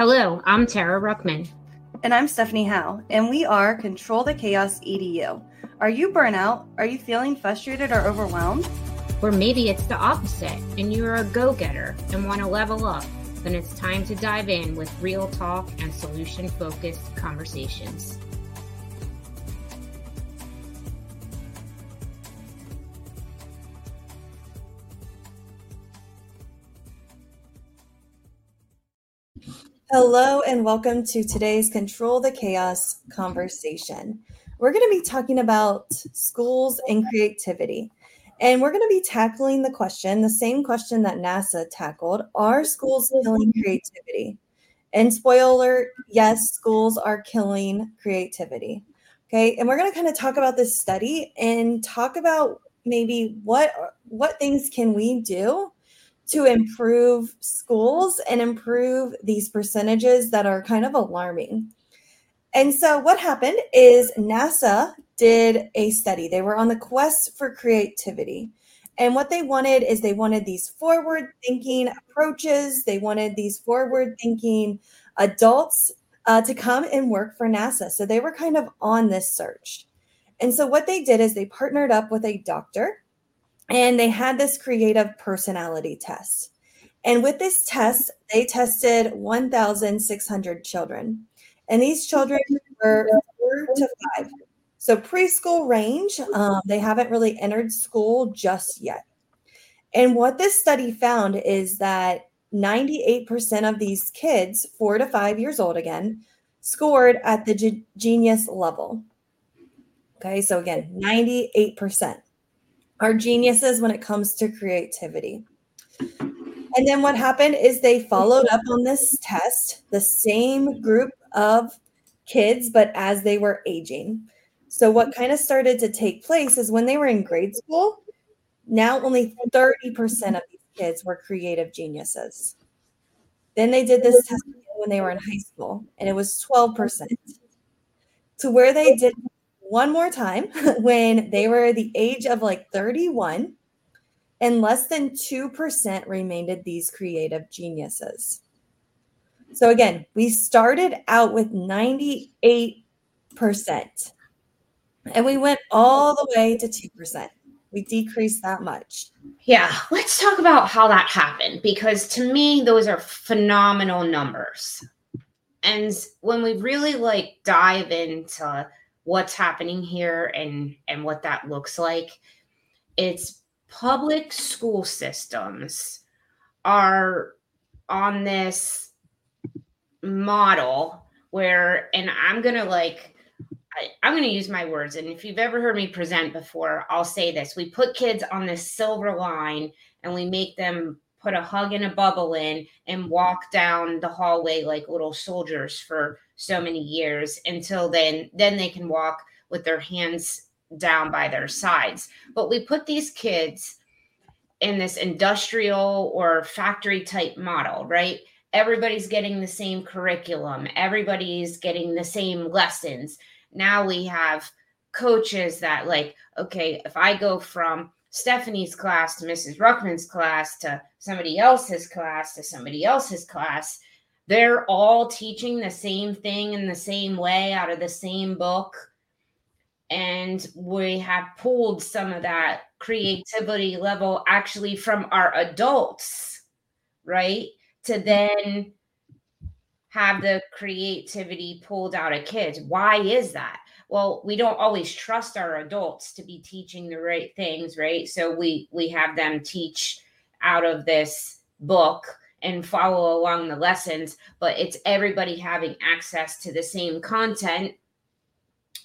Hello, I'm Tara Ruckman. And I'm Stephanie Howe, and we are Control the Chaos EDU. Are you burnout? Are you feeling frustrated or overwhelmed? Or maybe it's the opposite and you're a go getter and want to level up. Then it's time to dive in with real talk and solution focused conversations. Hello, and welcome to today's Control the Chaos conversation. We're going to be talking about schools and creativity. And we're going to be tackling the question, the same question that NASA tackled Are schools killing creativity? And spoiler, yes, schools are killing creativity. Okay. And we're going to kind of talk about this study and talk about maybe what what things can we do to improve schools and improve these percentages that are kind of alarming. And so, what happened is NASA did a study. They were on the quest for creativity. And what they wanted is they wanted these forward thinking approaches, they wanted these forward thinking adults uh, to come and work for NASA. So, they were kind of on this search. And so, what they did is they partnered up with a doctor and they had this creative personality test. And with this test, they tested 1,600 children. And these children were four to five. So preschool range, um, they haven't really entered school just yet. And what this study found is that 98% of these kids, four to five years old again, scored at the g- genius level. Okay, so again, 98% are geniuses when it comes to creativity. And then what happened is they followed up on this test, the same group of kids, but as they were aging. So, what kind of started to take place is when they were in grade school, now only 30% of these kids were creative geniuses. Then they did this test when they were in high school, and it was 12%. To where they did one more time when they were the age of like 31 and less than 2% remained these creative geniuses. So again, we started out with 98% and we went all the way to 2%. We decreased that much. Yeah, let's talk about how that happened because to me, those are phenomenal numbers. And when we really like dive into what's happening here and and what that looks like it's public school systems are on this model where and i'm gonna like I, am to use my words. And if you've ever heard me present before, I'll say this. We put kids on this silver line and we make them put a hug and a bubble in and walk down the hallway like little soldiers for so many years until then then they can walk with their hands down by their sides. But we put these kids in this industrial or factory type model right? Everybody's getting the same curriculum. Everybody's getting the same lessons. Now we have coaches that like okay if i go from stephanie's class to mrs ruckman's class to somebody else's class to somebody else's class they're all teaching the same thing in the same way out of the same book. And we have pulled some of that creativity level actually from our adults, right? To then have the creativity pulled out of kids. Why is that? Well, we don't always trust our adults to be teaching the right things, right? So we we have them teach out of this book and follow along the lessons, but it's everybody having access to the same content.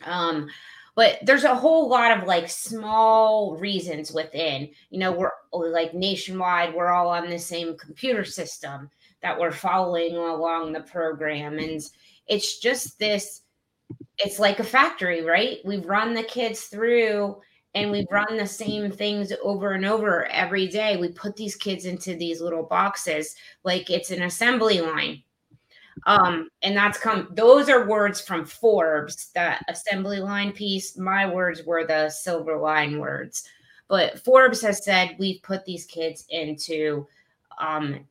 Um, but there's a whole lot of like small reasons within, you know, we're like nationwide, we're all on the same computer system that we're following along the program. And it's just this, it's like a factory, right? We've run the kids through and we run the same things over and over every day. We put these kids into these little boxes like it's an assembly line. Um, and that's come, those are words from Forbes, that assembly line piece. My words were the silver line words. But Forbes has said we've put these kids into um,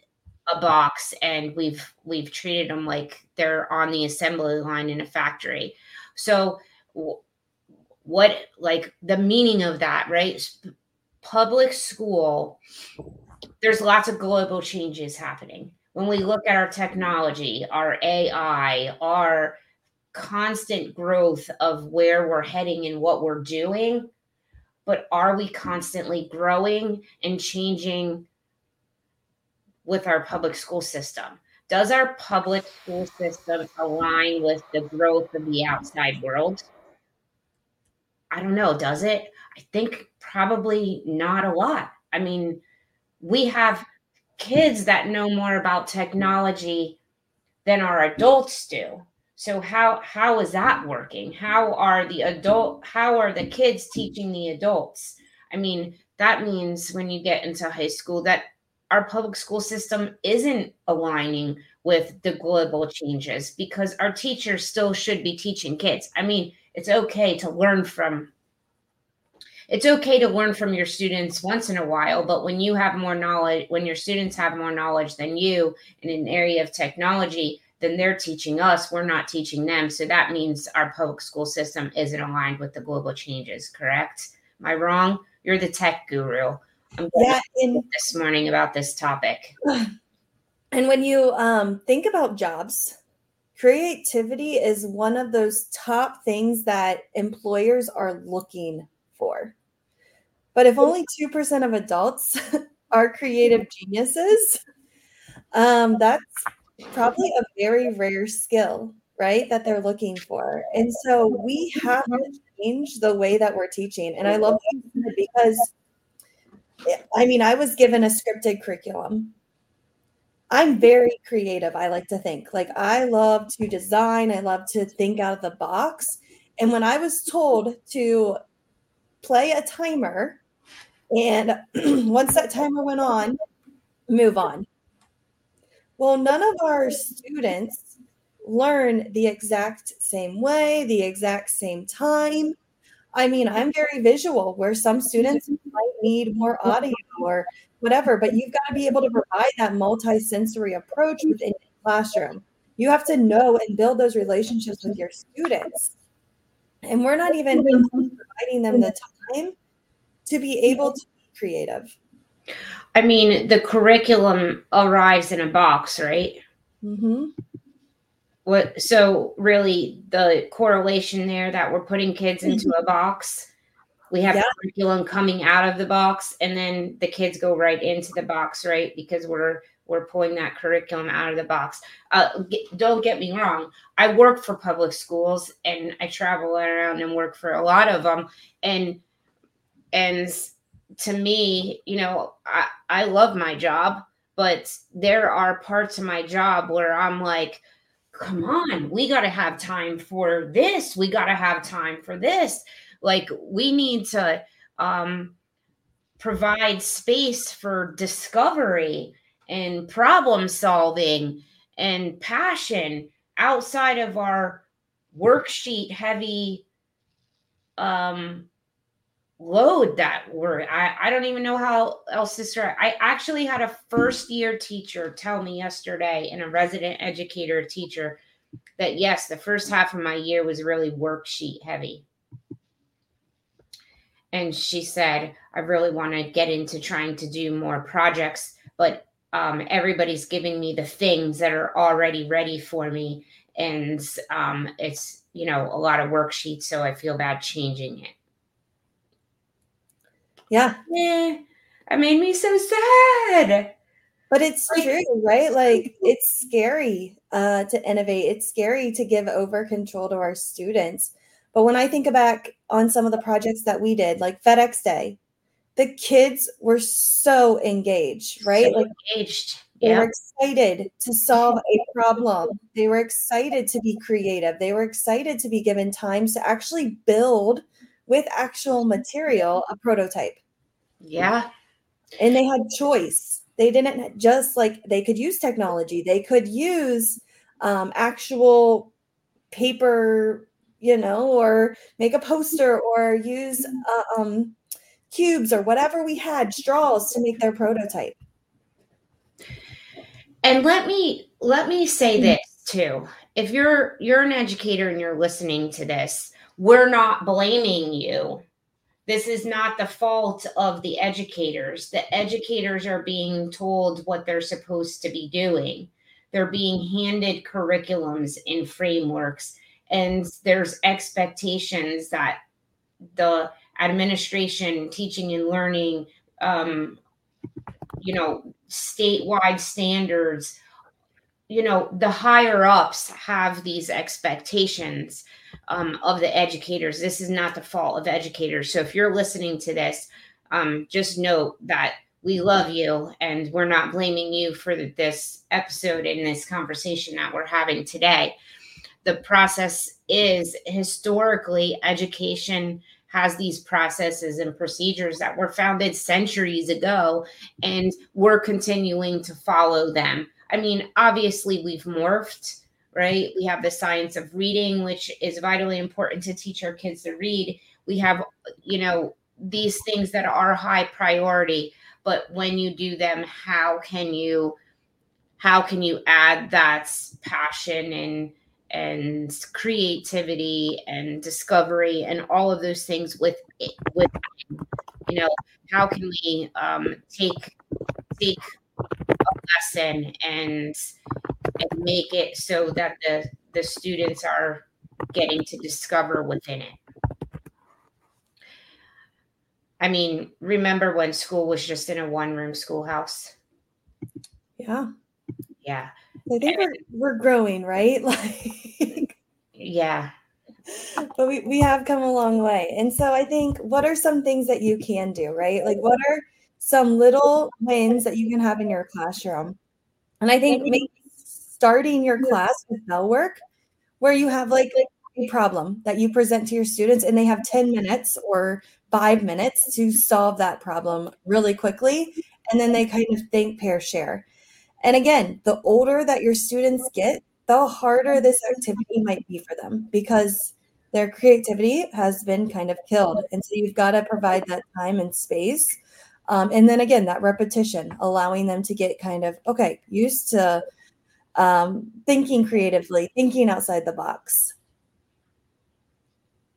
a box and we've we've treated them like they're on the assembly line in a factory so what like the meaning of that right public school there's lots of global changes happening when we look at our technology our ai our constant growth of where we're heading and what we're doing but are we constantly growing and changing with our public school system? Does our public school system align with the growth of the outside world? I don't know. Does it? I think probably not a lot. I mean, we have kids that know more about technology than our adults do. So how how is that working? How are the adult how are the kids teaching the adults? I mean, that means when you get into high school that our public school system isn't aligning with the global changes because our teachers still should be teaching kids. I mean, it's okay to learn from it's okay to learn from your students once in a while, but when you have more knowledge, when your students have more knowledge than you in an area of technology, then they're teaching us, we're not teaching them. So that means our public school system isn't aligned with the global changes, correct? Am I wrong? You're the tech guru. I'm yeah, in, this morning about this topic. And when you um, think about jobs, creativity is one of those top things that employers are looking for. But if only 2% of adults are creative geniuses, um, that's probably a very rare skill, right? That they're looking for. And so we have to change the way that we're teaching. And I love because I mean, I was given a scripted curriculum. I'm very creative, I like to think. Like, I love to design, I love to think out of the box. And when I was told to play a timer, and once that timer went on, move on. Well, none of our students learn the exact same way, the exact same time. I mean, I'm very visual where some students might need more audio or whatever, but you've got to be able to provide that multi-sensory approach within your classroom. You have to know and build those relationships with your students. And we're not even providing them the time to be able to be creative. I mean, the curriculum arrives in a box, right? Mm-hmm what so really the correlation there that we're putting kids into a box we have yeah. curriculum coming out of the box and then the kids go right into the box right because we're we're pulling that curriculum out of the box uh, get, don't get me wrong i work for public schools and i travel around and work for a lot of them and and to me you know i i love my job but there are parts of my job where i'm like come on, we got to have time for this. We got to have time for this. Like we need to um, provide space for discovery and problem solving and passion outside of our worksheet heavy um, load that we're I, I don't even know how else to start. I actually had a first year teacher tell me yesterday and a resident educator teacher that yes the first half of my year was really worksheet heavy and she said i really want to get into trying to do more projects but um, everybody's giving me the things that are already ready for me and um, it's you know a lot of worksheets so i feel bad changing it yeah. Yeah. It made me so sad. But it's like, true, right? Like it's scary uh, to innovate. It's scary to give over control to our students. But when I think back on some of the projects that we did, like FedEx Day, the kids were so engaged, right? So like engaged. They yeah. were excited to solve a problem. They were excited to be creative. They were excited to be given time to actually build with actual material a prototype. Yeah. And they had choice. They didn't just like they could use technology. They could use um, actual paper, you know, or make a poster or use uh, um, cubes or whatever we had, straws to make their prototype. and let me let me say this too. If you're you're an educator and you're listening to this we're not blaming you. This is not the fault of the educators. The educators are being told what they're supposed to be doing. They're being handed curriculums and frameworks and there's expectations that the administration teaching and learning um, you know statewide standards you know the higher ups have these expectations um, of the educators. This is not the fault of educators. So if you're listening to this um, just note that we love you and we're not blaming you for this episode and this conversation that we're having today the process is historically education has these processes and procedures that were founded centuries ago and we're continuing to follow them. I mean obviously we've morphed right? We have the science of reading which is vitally important to teach our kids to read. We have you know these things that are high priority but when you do them how can you how can you add that passion and and creativity and discovery and all of those things with with you know how can we um, take take a lesson and and make it so that the the students are getting to discover within it? I mean remember when school was just in a one room schoolhouse? Yeah. Yeah I think we're, we're growing, right? Like, yeah. But we, we have come a long way. And so I think what are some things that you can do, right? Like, what are some little wins that you can have in your classroom? And I think maybe starting your class with bell work, where you have like a problem that you present to your students and they have 10 minutes or five minutes to solve that problem really quickly. And then they kind of think, pair, share. And again, the older that your students get, the harder this activity might be for them because their creativity has been kind of killed. And so you've got to provide that time and space. Um, and then again, that repetition, allowing them to get kind of, okay, used to um, thinking creatively, thinking outside the box.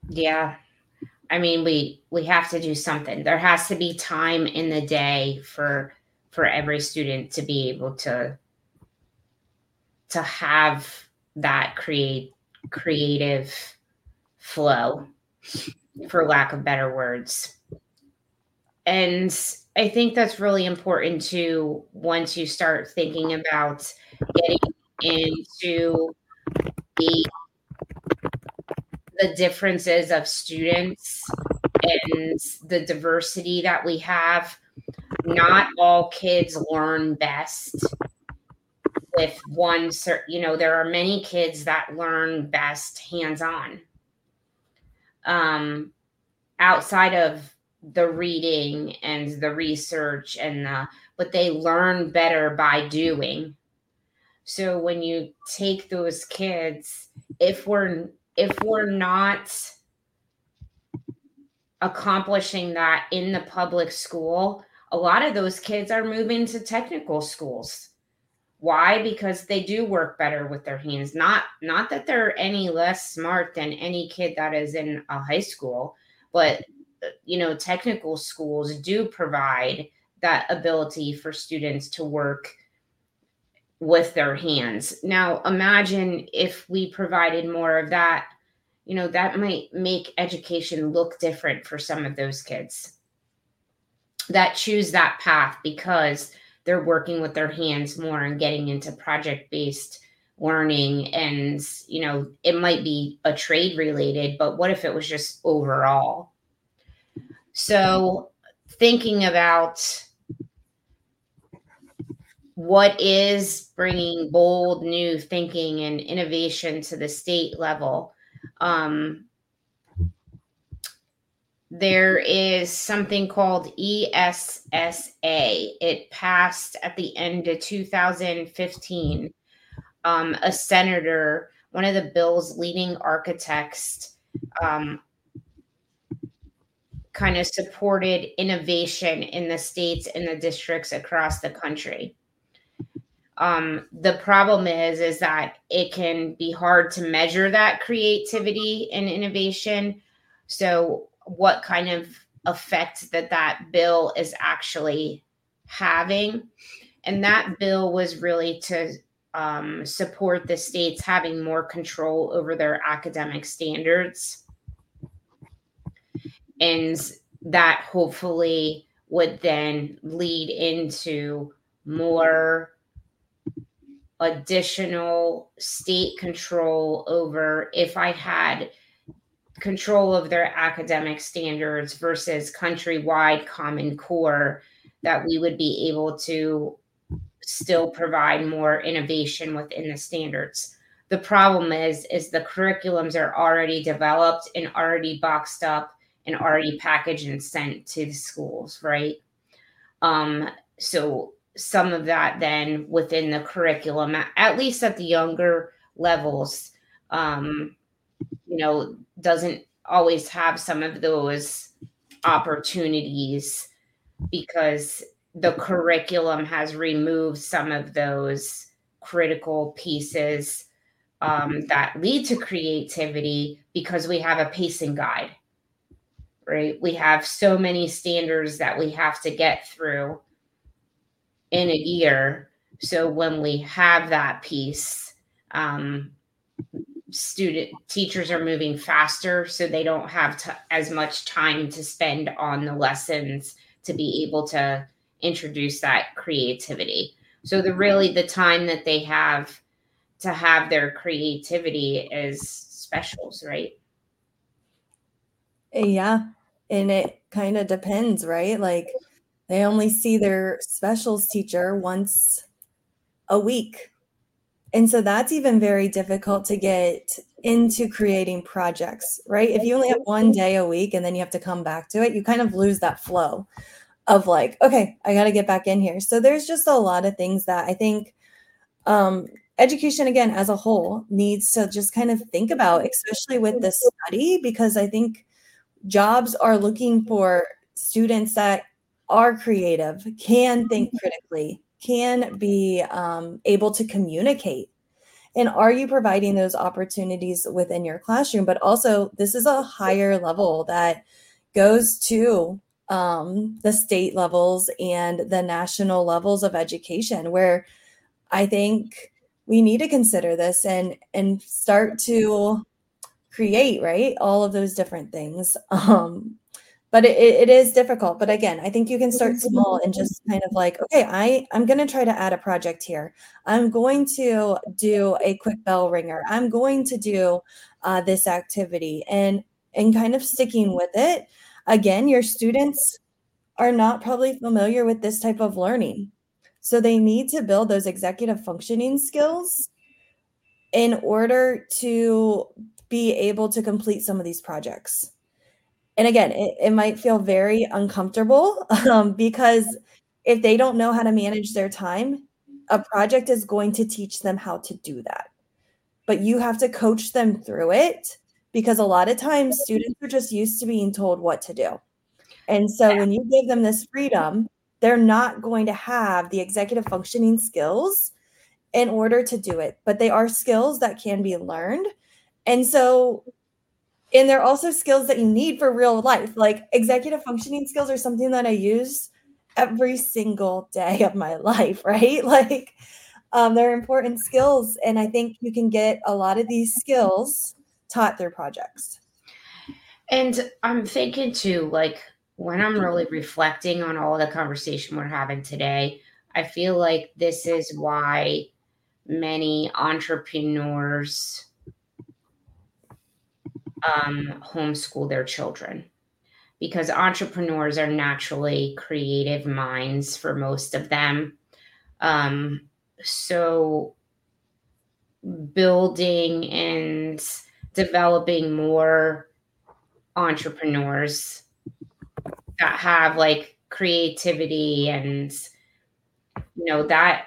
Yeah. I mean, we we have to do something. There has to be time in the day for for every student to be able to to have that create creative flow for lack of better words. And i think that's really important to once you start thinking about getting into the the differences of students and the diversity that we have not all kids learn best with one you know there are many kids that learn best hands on um outside of the reading and the research and the but they learn better by doing. So when you take those kids if we're if we're not accomplishing that in the public school a lot of those kids are moving to technical schools. Why? Because they do work better with their hands. Not not that they're any less smart than any kid that is in a high school but uh, you know technical schools do provide that ability for students to work with their hands. Now imagine if we provided more of that you know that might make education look different for some of those kids that choose that path because they're working with their hands more and getting into project based learning. And you know it might be a trade related but what if it was just overall? So thinking about what is bringing bold new thinking and innovation to the state level um, there is something called ESSA. It passed at the end of 2015. Um, a senator, one of the bill's leading architects, um, kind of supported innovation in the states and the districts across the country. Um, the problem is is that it can be hard to measure that creativity and innovation. So, what kind of effect that that bill is actually having? And that bill was really to um, support the states having more control over their academic standards. And that hopefully would then lead into more additional state control over if I had control of their academic standards versus countrywide common core that we would be able to still provide more innovation within the standards. The problem is is the curriculums are already developed and already boxed up and already packaged and sent to the schools, right? Um, so some of that then within the curriculum, at least at the younger levels, um, you know, doesn't always have some of those opportunities because the curriculum has removed some of those critical pieces um, that lead to creativity because we have a pacing guide, right? We have so many standards that we have to get through in a year. So when we have that piece, um, student teachers are moving faster, so they don't have to, as much time to spend on the lessons to be able to introduce that creativity. So the really the time that they have to have their creativity is specials, right? Uh, yeah. And it kind of depends, right? Like they only see their specials teacher once a week. And so that's even very difficult to get into creating projects, right? If you only have one day a week and then you have to come back to it, you kind of lose that flow of like, okay, I got to get back in here. So there's just a lot of things that I think um, education, again, as a whole, needs to just kind of think about, especially with this study, because I think jobs are looking for students that are creative, can think critically, can be um, able to communicate. And are you providing those opportunities within your classroom? But also, this is a higher level that goes to um, the state levels and the national levels of education, where I think we need to consider this and and start to create right all of those different things um, but it, it is difficult. But again i think you can start small and just kind of like okay i i'm going to try to add a project here. I'm going to do a quick bell ringer. I'm going to do uh, this activity. And and kind of sticking with it again your students are not probably familiar with this type of learning. So they need to build those executive functioning skills in order to be able to complete some of these projects and again it, it might feel very uncomfortable um, because if they don't know how to manage their time a project is going to teach them how to do that. But you have to coach them through it because a lot of times students are just used to being told what to do. And so when you give them this freedom they're not going to have the executive functioning skills in order to do it. But they are skills that can be learned. And so and they're also skills that you need for real life. Like executive functioning skills are something that I use every single day of my life, right? Like um, they're important skills. And I think you can get a lot of these skills taught through projects. And I'm thinking too, like when I'm really reflecting on all the conversation we're having today, I feel like this is why many entrepreneurs um, homeschool their children because entrepreneurs are naturally creative minds for most of them. Um, so, building and developing more entrepreneurs that have like creativity and you know that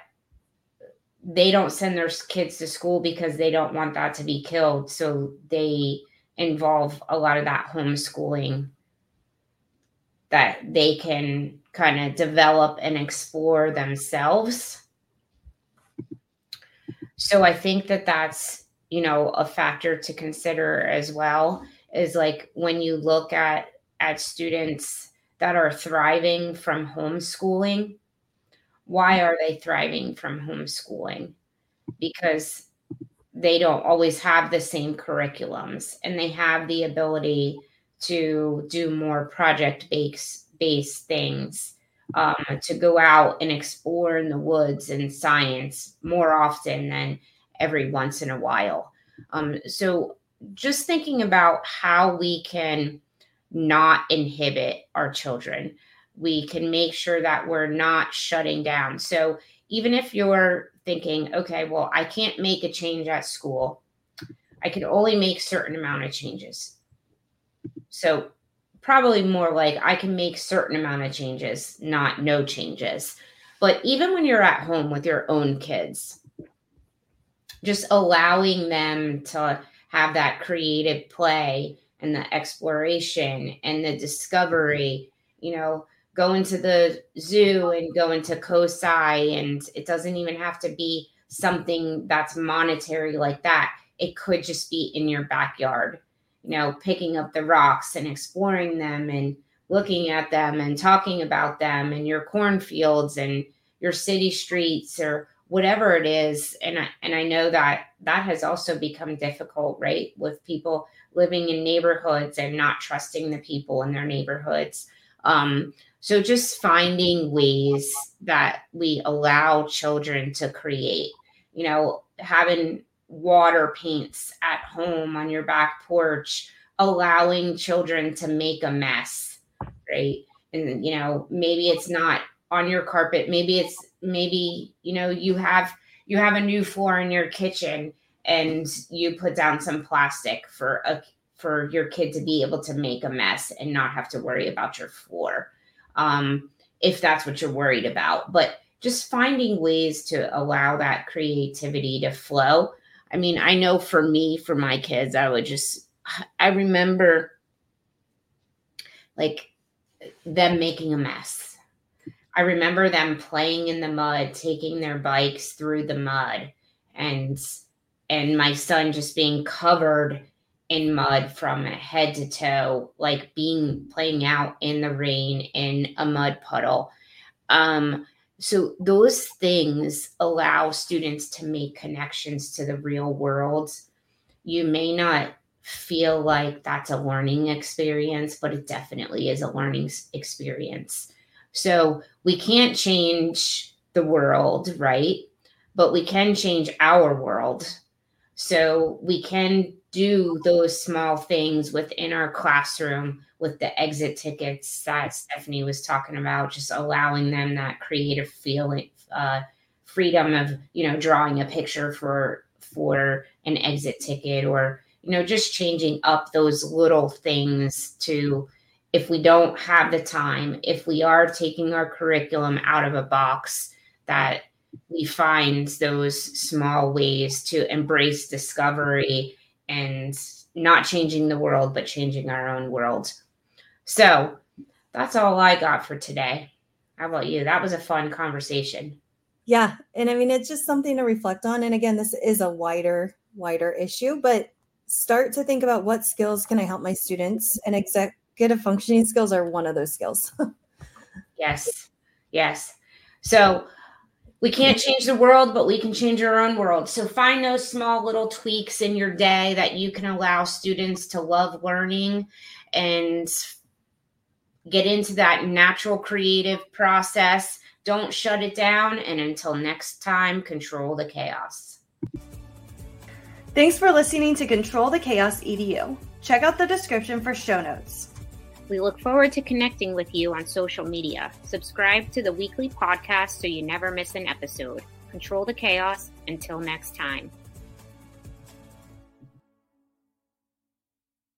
they don't send their kids to school because they don't want that to be killed so they involve a lot of that homeschooling that they can kind of develop and explore themselves So I think that that's, you know, a factor to consider as well is like when you look at at students that are thriving from homeschooling, why are they thriving from homeschooling? Because they don't always have the same curriculums and they have the ability to do more project based based things um, to go out and explore in the woods and science more often than every once in a while. Um, so just thinking about how we can not inhibit our children we can make sure that we're not shutting down. So even if you're thinking okay well i can't make a change at school i can only make certain amount of changes so probably more like I can make certain amount of changes, not no changes. But even when you're at home with your own kids, just allowing them to have that creative play and the exploration and the discovery, you know, go into the zoo and go into COSI, and it doesn't even have to be something that's monetary like that. It could just be in your backyard you know, picking up the rocks and exploring them and looking at them and talking about them and your cornfields and your city streets or whatever it is and I, and I know that that has also become difficult right with people living in neighborhoods and not trusting the people in their neighborhoods um, so just finding ways that we allow children to create you know having water paints at home on your back porch, allowing children to make a mess, right? And you know, maybe it's not on your carpet, maybe it's maybe, you know, you have you have a new floor in your kitchen and you put down some plastic for a for your kid to be able to make a mess and not have to worry about your floor. Um, if that's what you're worried about. But just finding ways to allow that creativity to flow I mean, I know for me, for my kids, I would just, I remember like them making a mess. I remember them playing in the mud, taking their bikes through the mud, and and my son just being covered in mud from head to toe, like being playing out in the rain in a mud puddle. Um, so those things allow students to make connections to the real world. You may not feel like that's a learning experience but it definitely is a learning experience. So we can't change the world right? But we can change our world so we can do those small things within our classroom with the exit tickets that Stephanie was talking about, just allowing them that creative feeling, uh, freedom of you know drawing a picture for for an exit ticket, or you know just changing up those little things to if we don't have the time, if we are taking our curriculum out of a box, that we find those small ways to embrace discovery and not changing the world, but changing our own world. So that's all I got for today. How about you? That was a fun conversation. Yeah. And I mean, it's just something to reflect on. And again, this is a wider, wider issue, but start to think about what skills can I help my students and executive functioning skills are one of those skills. yes. Yes. So we can't mm-hmm. change the world, but we can change our own world. So find those small little tweaks in your day that you can allow students to love learning and get into that natural creative process. Don't shut it down. And until next time, control the chaos. Thanks for listening to Control the Chaos EDU. Check out the description for show notes. We look forward to connecting with you on social media. Subscribe to the weekly podcast so you never miss an episode. Control the chaos. Until next time.